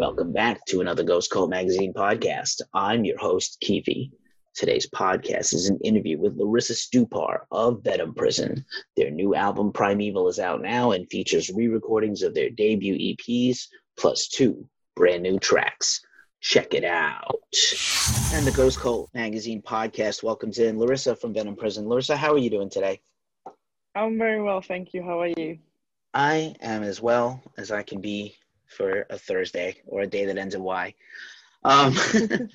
Welcome back to another Ghost Cult Magazine podcast. I'm your host, Kiwi. Today's podcast is an interview with Larissa Stupar of Venom Prison. Their new album, Primeval, is out now and features re recordings of their debut EPs plus two brand new tracks. Check it out. And the Ghost Cult Magazine podcast welcomes in Larissa from Venom Prison. Larissa, how are you doing today? I'm very well, thank you. How are you? I am as well as I can be for a Thursday or a day that ends in Y. Um,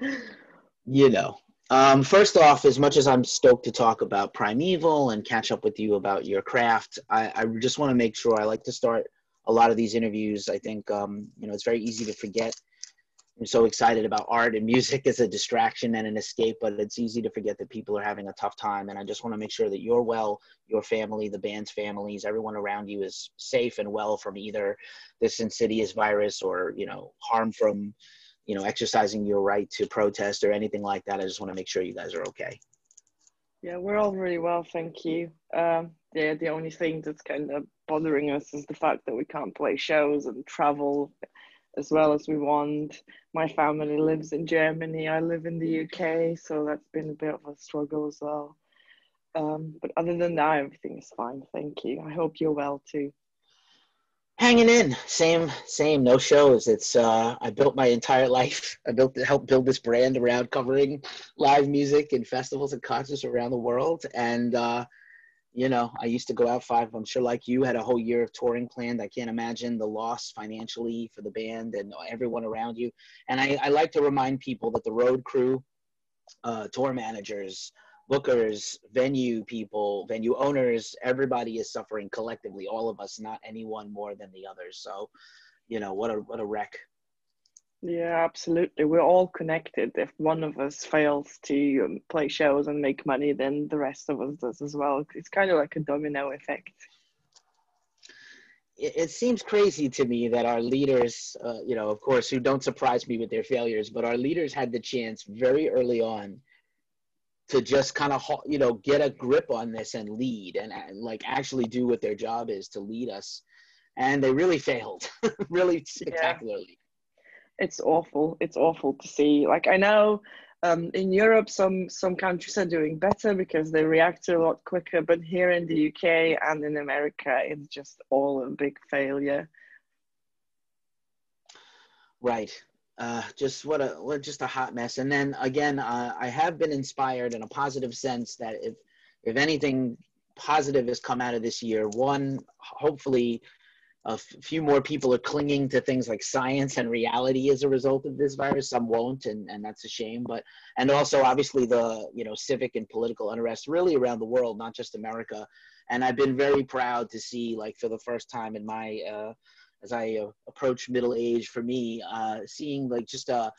you know, um, first off, as much as I'm stoked to talk about Primeval and catch up with you about your craft, I, I just want to make sure I like to start a lot of these interviews. I think, um, you know, it's very easy to forget I'm so excited about art and music as a distraction and an escape, but it's easy to forget that people are having a tough time. And I just want to make sure that you're well, your family, the band's families, everyone around you is safe and well from either this insidious virus or, you know, harm from, you know, exercising your right to protest or anything like that. I just want to make sure you guys are okay. Yeah, we're all really well, thank you. Um, yeah, the only thing that's kind of bothering us is the fact that we can't play shows and travel as well as we want. My family lives in Germany. I live in the UK, so that's been a bit of a struggle as well. Um, but other than that, everything is fine. Thank you. I hope you're well too. Hanging in, same, same. No shows. It's uh, I built my entire life. I built helped build this brand around covering live music and festivals and concerts around the world, and uh, you know, I used to go out five. I'm sure, like you, had a whole year of touring planned. I can't imagine the loss financially for the band and everyone around you. And I, I like to remind people that the road crew, uh, tour managers, bookers, venue people, venue owners, everybody is suffering collectively. All of us, not anyone more than the others. So, you know, what a what a wreck yeah, absolutely. We're all connected. If one of us fails to um, play shows and make money, then the rest of us does as well. It's kind of like a domino effect. It, seems crazy to me that our leaders, uh, you know, of course, who don't surprise me with their failures, but our leaders had the chance very early on to just kind of, you know, get a grip on this and lead and, and like actually do what their job is to lead us. And they really failed, really spectacularly. Yeah it's awful. It's awful to see. Like I know um, in Europe, some some countries are doing better because they react a lot quicker. But here in the UK and in America, it's just all a big failure. Right. Uh, just what a what just a hot mess. And then again, uh, I have been inspired in a positive sense that if if anything positive has come out of this year, one hopefully a few more people are clinging to things like science and reality as a result of this virus. Some won't and, and that's a shame but and also obviously the you know civic and political unrest really around the world not just america. And i've been very proud to see like for the first time in my uh, as i uh, approach middle age for me uh, seeing like just a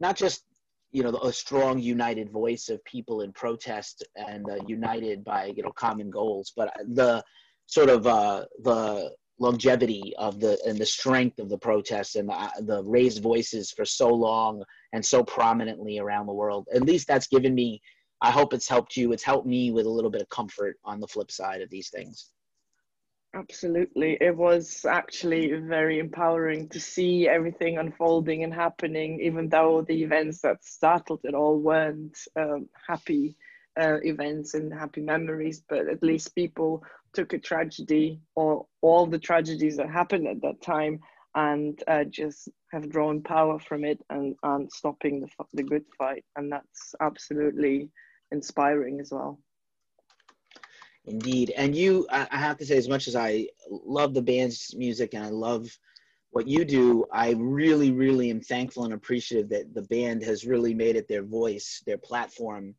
not just you know a strong united voice of people in protest and uh, united by you know common goals but the sort of uh, the longevity of the and the strength of the protests and the, the raised voices for so long and so prominently around the world. At least that's given me. I hope it's helped you. It's helped me with a little bit of comfort on the flip side of these things. Absolutely. It was actually very empowering to see everything unfolding and happening, even though the events that startled it all weren't um, happy uh, events and happy memories, but at least people took a tragedy or all the tragedies that happened at that time and uh, just have drawn power from it and, and stopping the, the good fight. And that's absolutely inspiring as well. Indeed. And you, I have to say, as much as I love the band's music and I love what you do, I really, really am thankful and appreciative that the band has really made it their voice, their platform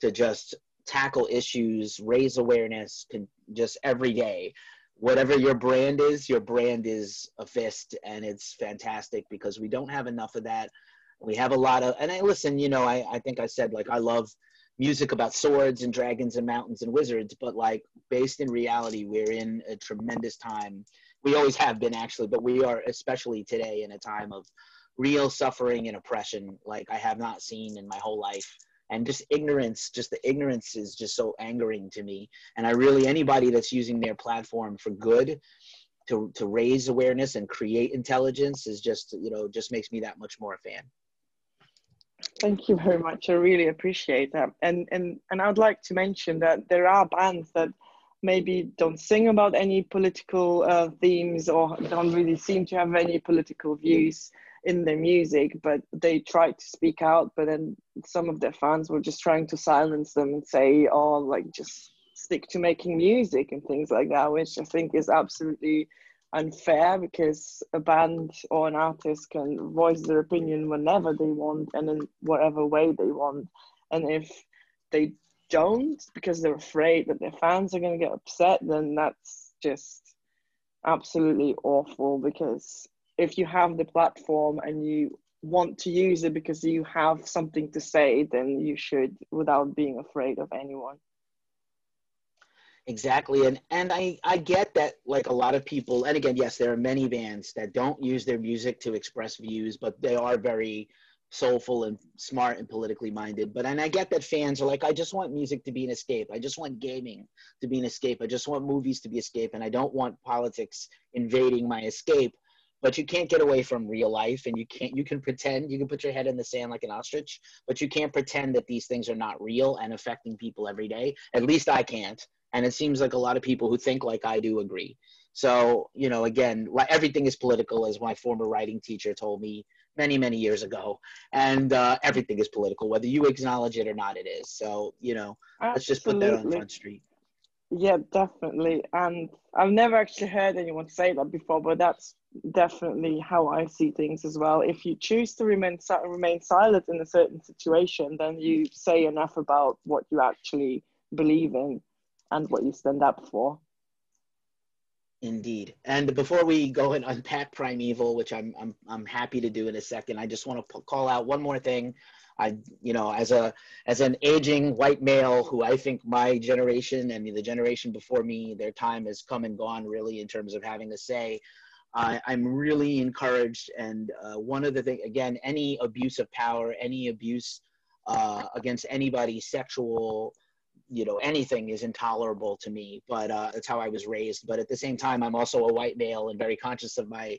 to just tackle issues, raise awareness, can just every day. Whatever your brand is, your brand is a fist, and it's fantastic because we don't have enough of that. We have a lot of, and I listen, you know, I, I think I said like I love music about swords and dragons and mountains and wizards, but like based in reality, we're in a tremendous time. We always have been actually, but we are especially today in a time of real suffering and oppression like I have not seen in my whole life and just ignorance just the ignorance is just so angering to me and i really anybody that's using their platform for good to to raise awareness and create intelligence is just you know just makes me that much more a fan. Thank you very much. I really appreciate that. And and and I'd like to mention that there are bands that maybe don't sing about any political uh, themes or don't really seem to have any political views in their music, but they tried to speak out. But then some of their fans were just trying to silence them and say, "Oh, like just stick to making music and things like that," which I think is absolutely unfair because a band or an artist can voice their opinion whenever they want and in whatever way they want. And if they don't because they're afraid that their fans are going to get upset, then that's just absolutely awful because if you have the platform and you want to use it because you have something to say, then you should without being afraid of anyone. Exactly. And and I, I get that like a lot of people and again, yes, there are many bands that don't use their music to express views, but they are very soulful and smart and politically minded. But and I get that fans are like, I just want music to be an escape. I just want gaming to be an escape. I just want movies to be escape, and I don't want politics invading my escape. But you can't get away from real life, and you can't. You can pretend. You can put your head in the sand like an ostrich, but you can't pretend that these things are not real and affecting people every day. At least I can't. And it seems like a lot of people who think like I do agree. So, you know, again, everything is political, as my former writing teacher told me many, many years ago. And uh, everything is political, whether you acknowledge it or not, it is. So, you know, Absolutely. let's just put that on the Front Street. Yeah, definitely. And I've never actually heard anyone say that before, but that's definitely how I see things as well. If you choose to remain remain silent in a certain situation, then you say enough about what you actually believe in and what you stand up for. Indeed. And before we go and unpack Primeval, which I'm, I'm, I'm happy to do in a second, I just want to call out one more thing. I, you know, as a as an aging white male who I think my generation and the generation before me, their time has come and gone really in terms of having a say. I, I'm really encouraged, and uh, one of the things, again, any abuse of power, any abuse uh, against anybody, sexual, you know anything is intolerable to me but uh, that's how i was raised but at the same time i'm also a white male and very conscious of my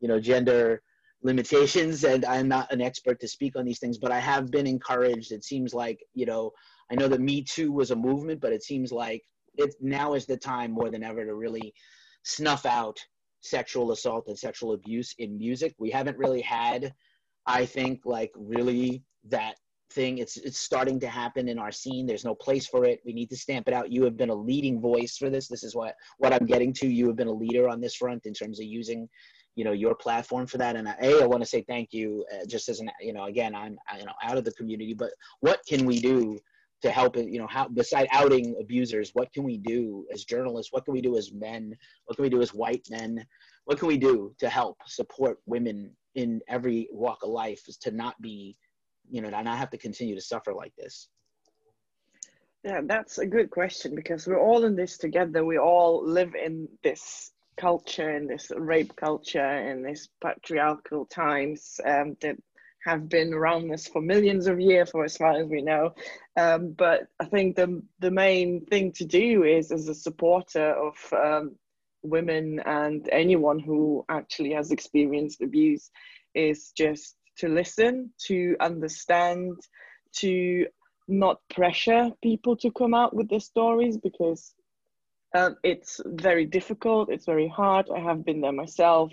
you know gender limitations and i'm not an expert to speak on these things but i have been encouraged it seems like you know i know that me too was a movement but it seems like it now is the time more than ever to really snuff out sexual assault and sexual abuse in music we haven't really had i think like really that thing. It's it's starting to happen in our scene. There's no place for it. We need to stamp it out. You have been a leading voice for this. This is what what I'm getting to. You have been a leader on this front in terms of using, you know, your platform for that. And a i want to say thank you. Uh, just as an, you know, again, I'm you know out of the community, but what can we do? to help you know how beside outing abusers what can we do as journalists what can we do as men what can we do as white men what can we do to help support women in every walk of life is to not be you know, I have to continue to suffer like this? Yeah, that's a good question because we're all in this together. We all live in this culture, and this rape culture, and this patriarchal times um, that have been around us for millions of years, for as far as we know. Um, but I think the the main thing to do is, as a supporter of um, women and anyone who actually has experienced abuse, is just to listen, to understand, to not pressure people to come out with their stories because um, it's very difficult, it's very hard. I have been there myself.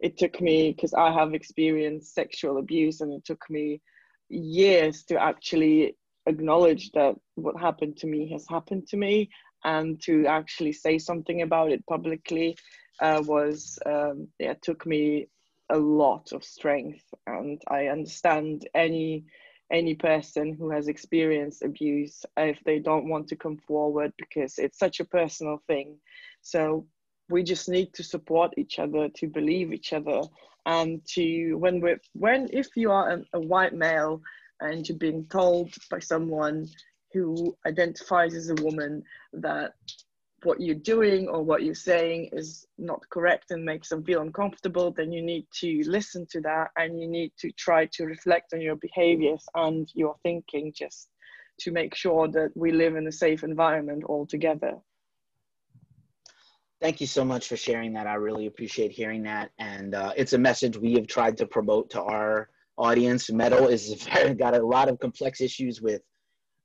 It took me, because I have experienced sexual abuse, and it took me years to actually acknowledge that what happened to me has happened to me and to actually say something about it publicly uh, was um, yeah took me a lot of strength and i understand any any person who has experienced abuse if they don't want to come forward because it's such a personal thing. So we just need to support each other to believe each other and to when we when if you are a, a white male and you're being told by someone who identifies as a woman that what you're doing or what you're saying is not correct and makes them feel uncomfortable, then you need to listen to that and you need to try to reflect on your behaviors and your thinking just to make sure that we live in a safe environment all together. Thank you so much for sharing that. I really appreciate hearing that. And uh, it's a message we have tried to promote to our audience. Metal is got a lot of complex issues with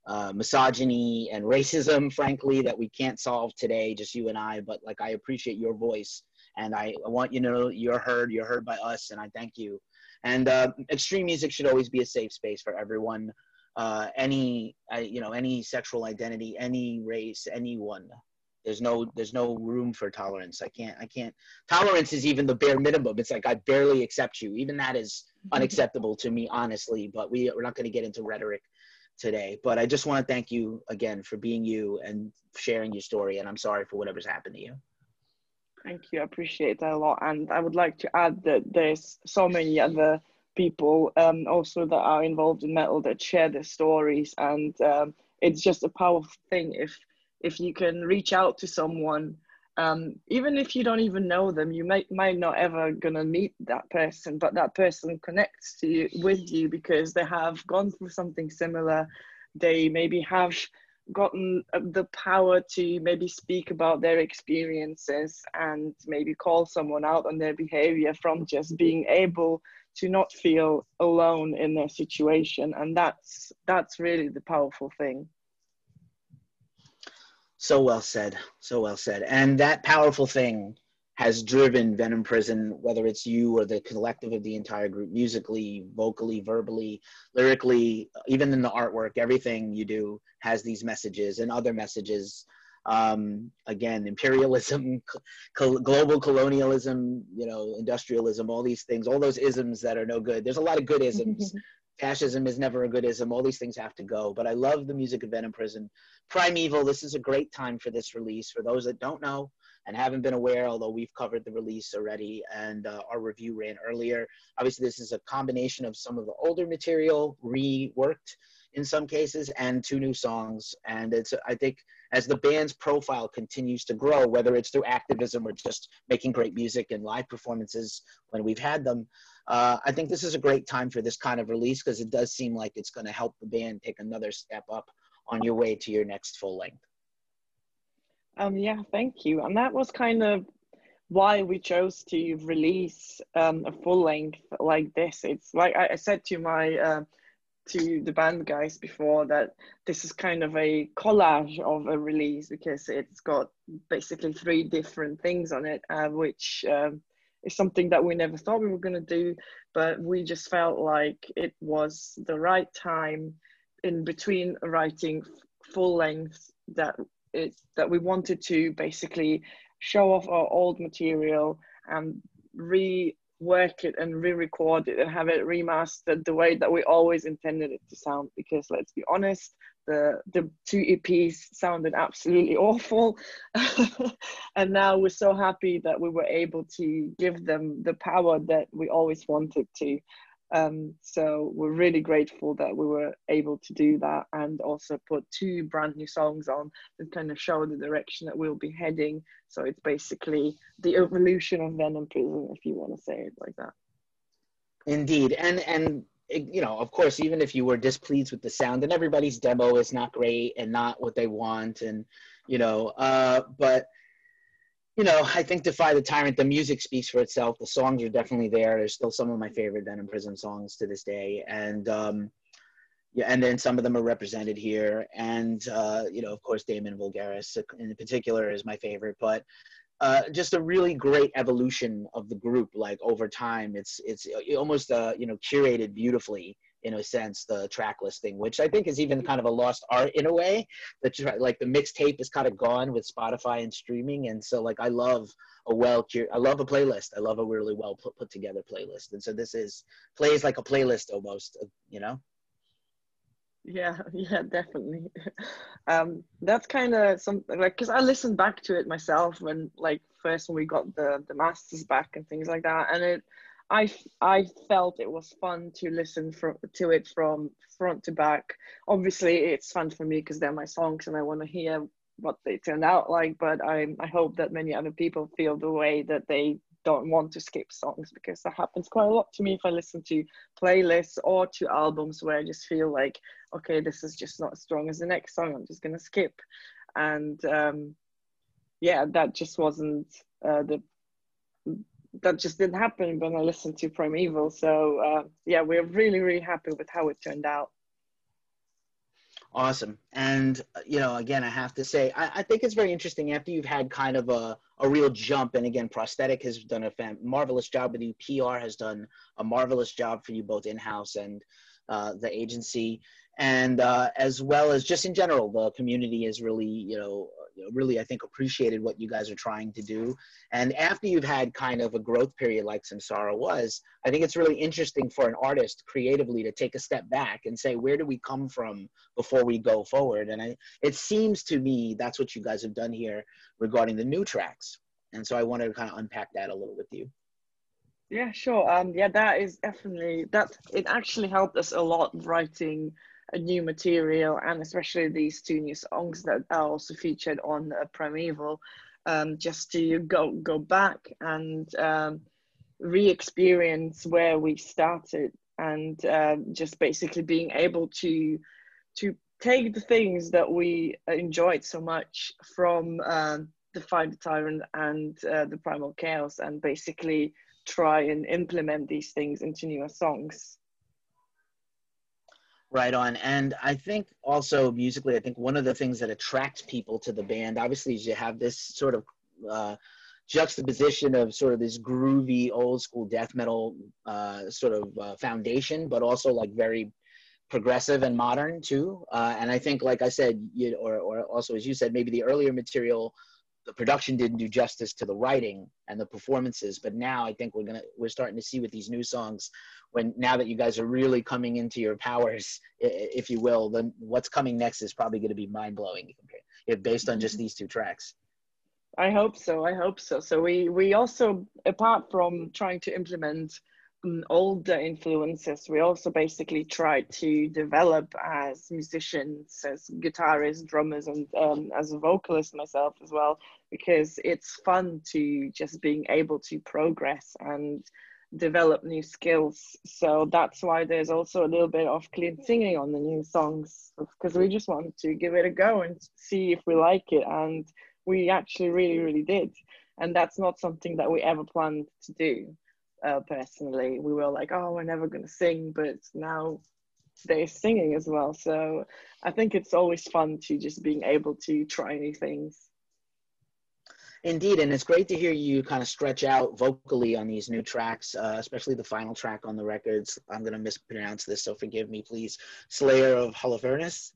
uh, misogyny and racism, frankly, that we can't solve today, just you and I. But like, I appreciate your voice, and I, I want you to know you're heard. You're heard by us, and I thank you. And uh, extreme music should always be a safe space for everyone, uh, any, you know, any sexual identity, any race, anyone. There's no, there's no room for tolerance. I can't, I can't. Tolerance is even the bare minimum. It's like I barely accept you. Even that is unacceptable to me, honestly. But we, we're not going to get into rhetoric today. But I just want to thank you again for being you and sharing your story. And I'm sorry for whatever's happened to you. Thank you. I appreciate that a lot. And I would like to add that there's so many other people um, also that are involved in metal that share their stories. And um, it's just a powerful thing if if you can reach out to someone um, even if you don't even know them, you might might not ever gonna meet that person, but that person connects to you with you because they have gone through something similar. They maybe have gotten uh, the power to maybe speak about their experiences and maybe call someone out on their behavior from just being able to not feel alone in their situation and that's that's really the powerful thing so well said. So well said. And that powerful thing has driven Venom Prison, whether it's you or the collective of the entire group, musically, vocally, verbally, lyrically, even in the artwork, everything you do has these messages and other messages. Um, again, imperialism, co- global colonialism, you know, industrialism, all these things, all those isms that are no good. There's a lot of good isms fascism is never a good ism. All these things have to go. But I love the music of Venom Prison. Primeval, this is a great time for this release. For those that don't know and haven't been aware, although we've covered the release already and uh, our review ran earlier, obviously this is a combination of some of the older material reworked in some cases and two new songs. And it's, I think, as the band's profile continues to grow, whether it's through activism or just making great music and live performances when we've had them, uh, I think this is a great time for this kind of release because it does seem like it's going to help the band take another step up on your way to your next full length. Um, yeah, thank you. And that was kind of why we chose to release um, a full length like this. It's like I, said to my uh, to the band guys before that this is kind of a collage of a release because it's got basically three different things on it, uh, which um, is something that we never thought we were going to do, but we just felt like it was the right time in between writing full length that it that we wanted to basically show off our old material and rework it and re-record it and have it remastered the way that we always intended it to sound. Because let's be honest the the two EPs sounded absolutely awful, and now we're so happy that we were able to give them the power that we always wanted to. Um, so we're really grateful that we were able to do that and also put two brand new songs on that kind of show the direction that we'll be heading. So it's basically the evolution of Venom Prison, if you want to say it like that. Indeed, and and you know, of course, even if you were displeased with the sound, and everybody's demo is not great and not what they want, and you know, uh, but you know, I think Defy the Tyrant, the music speaks for itself. The songs are definitely there. There's still some of my favorite Venom Prison songs to this day, and um, yeah, and then some of them are represented here. And uh, you know, of course, Damon Vulgaris in particular is my favorite. But uh, just a really great evolution of the group like over time. It's it's almost uh, you know curated beautifully in a sense the track listing which i think is even kind of a lost art in a way. That like the mixtape is kind of gone with spotify and streaming and so like i love a well i love a playlist. I love a really well put, put together playlist. And so this is plays like a playlist almost you know yeah yeah definitely. Um that's kind of something like because i listened back to it myself when like first when we got the the masters back and things like that and it i i felt it was fun to listen from to it from front to back. Obviously it's fun for me because they're my songs and i want to hear what they turned out like but i i hope that many other people feel the way that they don't want to skip songs because that happens quite a lot to me if I listen to playlists or to albums where I just feel like, okay, this is just not as strong as the next song. I'm just gonna skip. And um, yeah, that just wasn't uh, the that just didn't happen when I listened to Primeval. So uh, yeah, we're really really happy with how it turned out. Awesome. And, you know, again, I have to say, I, I, think it's very interesting after you've had kind of a, a real jump. And again, Prosthetic has done a marvelous job with you. PR has done a marvelous job for you both in house and uh, the agency. And uh, as well as just in general, the community is really, you know, really, I think, appreciated what you guys are trying to do. And after you've had kind of a growth period like Samsara was, I think it's really interesting for an artist creatively to take a step back and say, where do we come from before we go forward? And I, it seems to me that's what you guys have done here regarding the new tracks. And so I wanted to kind of unpack that a little with you. Yeah, sure. Um, yeah, that is definitely that. It actually helped us a lot writing a new material and especially these two new songs that are also featured on uh, Primeval, um, just to go go back and um, re-experience where we started and uh, just basically being able to to take the things that we enjoyed so much from um, the Defy the Tyrant and uh, the Primal Chaos and basically try and implement these things into newer songs. Right on. And I think also musically, I think one of the things that attracts people to the band, obviously, is you have this sort of uh, juxtaposition of sort of this groovy old school death metal uh, sort of uh, foundation, but also like very progressive and modern too. Uh, and I think, like I said, you, or, or also as you said, maybe the earlier material the production didn't do justice to the writing and the performances but now i think we're gonna we're starting to see with these new songs when now that you guys are really coming into your powers if you will then what's coming next is probably going to be mind-blowing based on just mm-hmm. these two tracks i hope so i hope so so we we also apart from trying to implement older influences we also basically try to develop as musicians as guitarists drummers and um, as a vocalist myself as well because it's fun to just being able to progress and develop new skills. So that's why there's also a little bit of clean singing on the new songs because we just wanted to give it a go and see if we like it and we actually really really did. And that's not something that we ever planned to do uh, personally. We were like, oh, we're never going to sing, but now they're singing as well. So I think it's always fun to just being able to try new things. Indeed, and it's great to hear you kind of stretch out vocally on these new tracks, uh, especially the final track on the records. I'm going to mispronounce this, so forgive me, please. Slayer of Holofernes.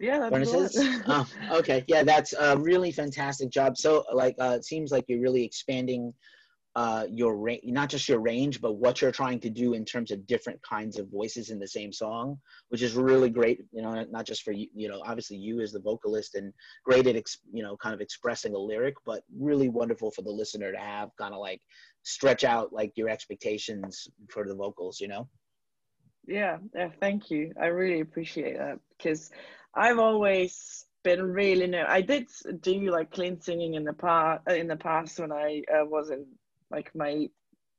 Yeah, that's oh, okay, yeah, that's a really fantastic job. So, like, uh, it seems like you're really expanding uh, your range, not just your range, but what you're trying to do in terms of different kinds of voices in the same song, which is really great. You know, not just for you, you know, obviously you as the vocalist and great at, ex, you know, kind of expressing a lyric, but really wonderful for the listener to have kind of like stretch out like your expectations for the vocals, you know? Yeah, yeah, thank you. I really appreciate that because I've always been really new. I did do like clean singing in the past in the past when I uh, was in like my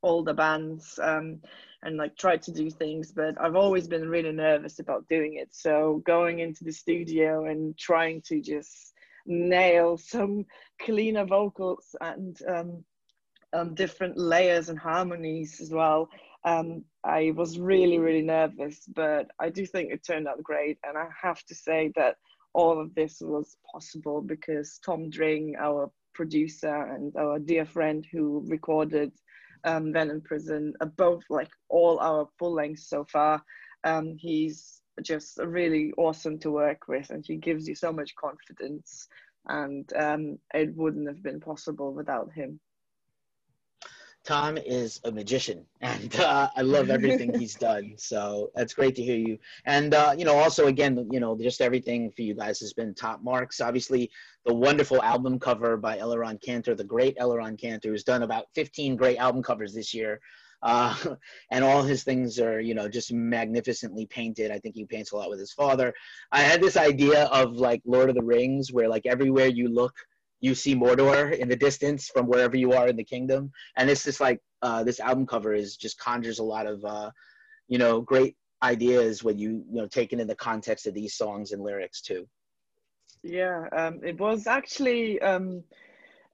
older bands um, and like tried to do things, but I've always been really nervous about doing it. So going into the studio and trying to just nail some cleaner vocals and um, um, different layers and harmonies as well. Um, I was really, really nervous, but I do think it turned out great. And I have to say that all of this was possible because Tom Dring, our producer and our dear friend who recorded um, Venom Prison, uh, both like all our full lengths so far. Um, he's just really awesome to work with, and he gives you so much confidence. And um, it wouldn't have been possible without him. Tom is a magician, and uh, I love everything he's done. So that's great to hear you. And uh, you know, also again, you know, just everything for you guys has been top marks. Obviously, the wonderful album cover by Eliran Kantor, the great Eliran Kantor, who's done about 15 great album covers this year. Uh, and all his things are, you know, just magnificently painted. I think he paints a lot with his father. I had this idea of like Lord of the Rings, where like everywhere you look, you see Mordor in the distance from wherever you are in the kingdom. And it's just like uh, this album cover is just conjures a lot of uh, you know great ideas when you you know taken in the context of these songs and lyrics too. Yeah, um, it was actually um,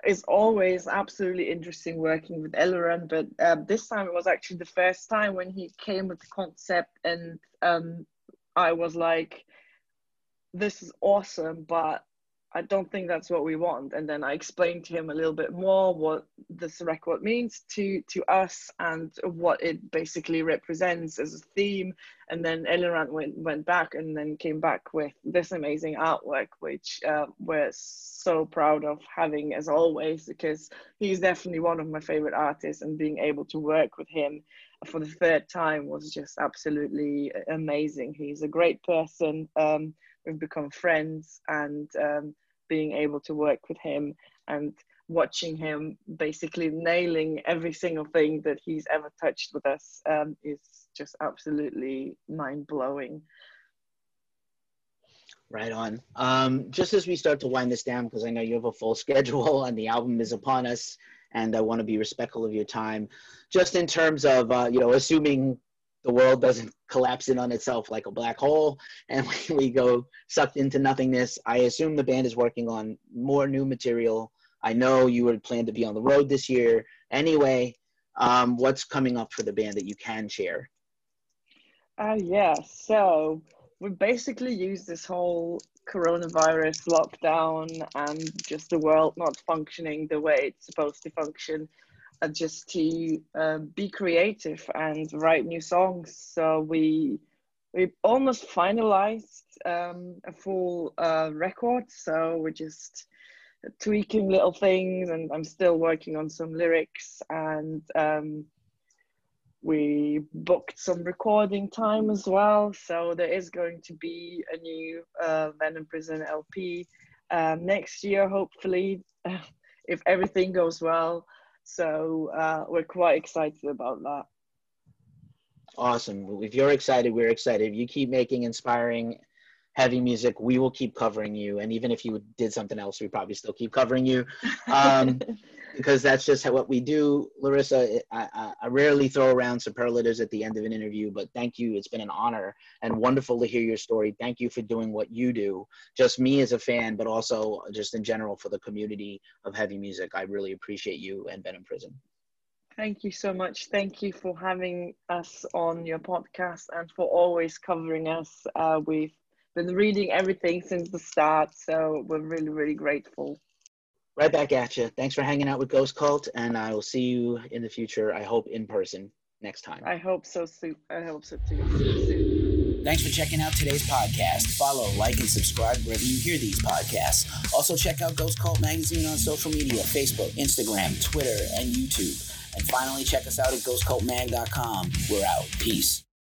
it's always absolutely interesting working with Eliran, but um, this time it was actually the first time when he came with the concept, and um, I was like, "This is awesome," but I don't think that's what we want. And then I explained to him a little bit more what this record means to to us and what it basically represents as a theme. And then Eliran went went back and then came back with this amazing artwork, which uh, we're so proud of having as always, because he's definitely one of my favorite artists, and being able to work with him for the third time was just absolutely amazing. He's a great person. Um, we've become friends and um, being able to work with him and watching him basically nailing every single thing that he's ever touched with us um, is just absolutely mind blowing. Right on. Um, just as we start to wind this down, because I know you have a full schedule and the album is upon us, and I want to be respectful of your time. Just in terms of, uh, you know, assuming the world doesn't collapse in on itself like a black hole and we, we go sucked into nothingness. I assume the band is working on more new material. I know you would plan to be on the road this year. Anyway, um, what's coming up for the band that you can share? Uh, yeah, so we basically use this whole coronavirus lockdown and just the world not functioning the way it's supposed to function just to uh, be creative and write new songs. So we we almost finalized um, a full uh, record. So we're just tweaking little things, and I'm still working on some lyrics. And um, we booked some recording time as well. So there is going to be a new uh, Venom Prison LP um, next year, hopefully, if everything goes well. So uh, we're quite excited about that. Awesome. If you're excited, we're excited. If you keep making inspiring heavy music, we will keep covering you. And even if you did something else, we probably still keep covering you. Um, because that's just what we do. Larissa, I, I, I, rarely throw around superlatives at the end of an interview, but thank you. It's been an honor and wonderful to hear your story. Thank you for doing what you do. Just me as a fan, but also just in general for the community of heavy music. I really appreciate you and Venom Prison. Thank you so much. Thank you for having us on your podcast and for always covering us. Uh, we've been reading everything since the start, so we're really, really grateful right back at you. Thanks for hanging out with Ghost Cult, and I will see you in the future. I hope in person next time. I hope so soon. I hope so too. Thanks for checking out today's podcast. Follow, like, and subscribe wherever you hear these podcasts. Also, check out Ghost Cult Magazine on social media Facebook, Instagram, Twitter, and YouTube. And finally, check us out at ghostcultmag.com. We're out. Peace.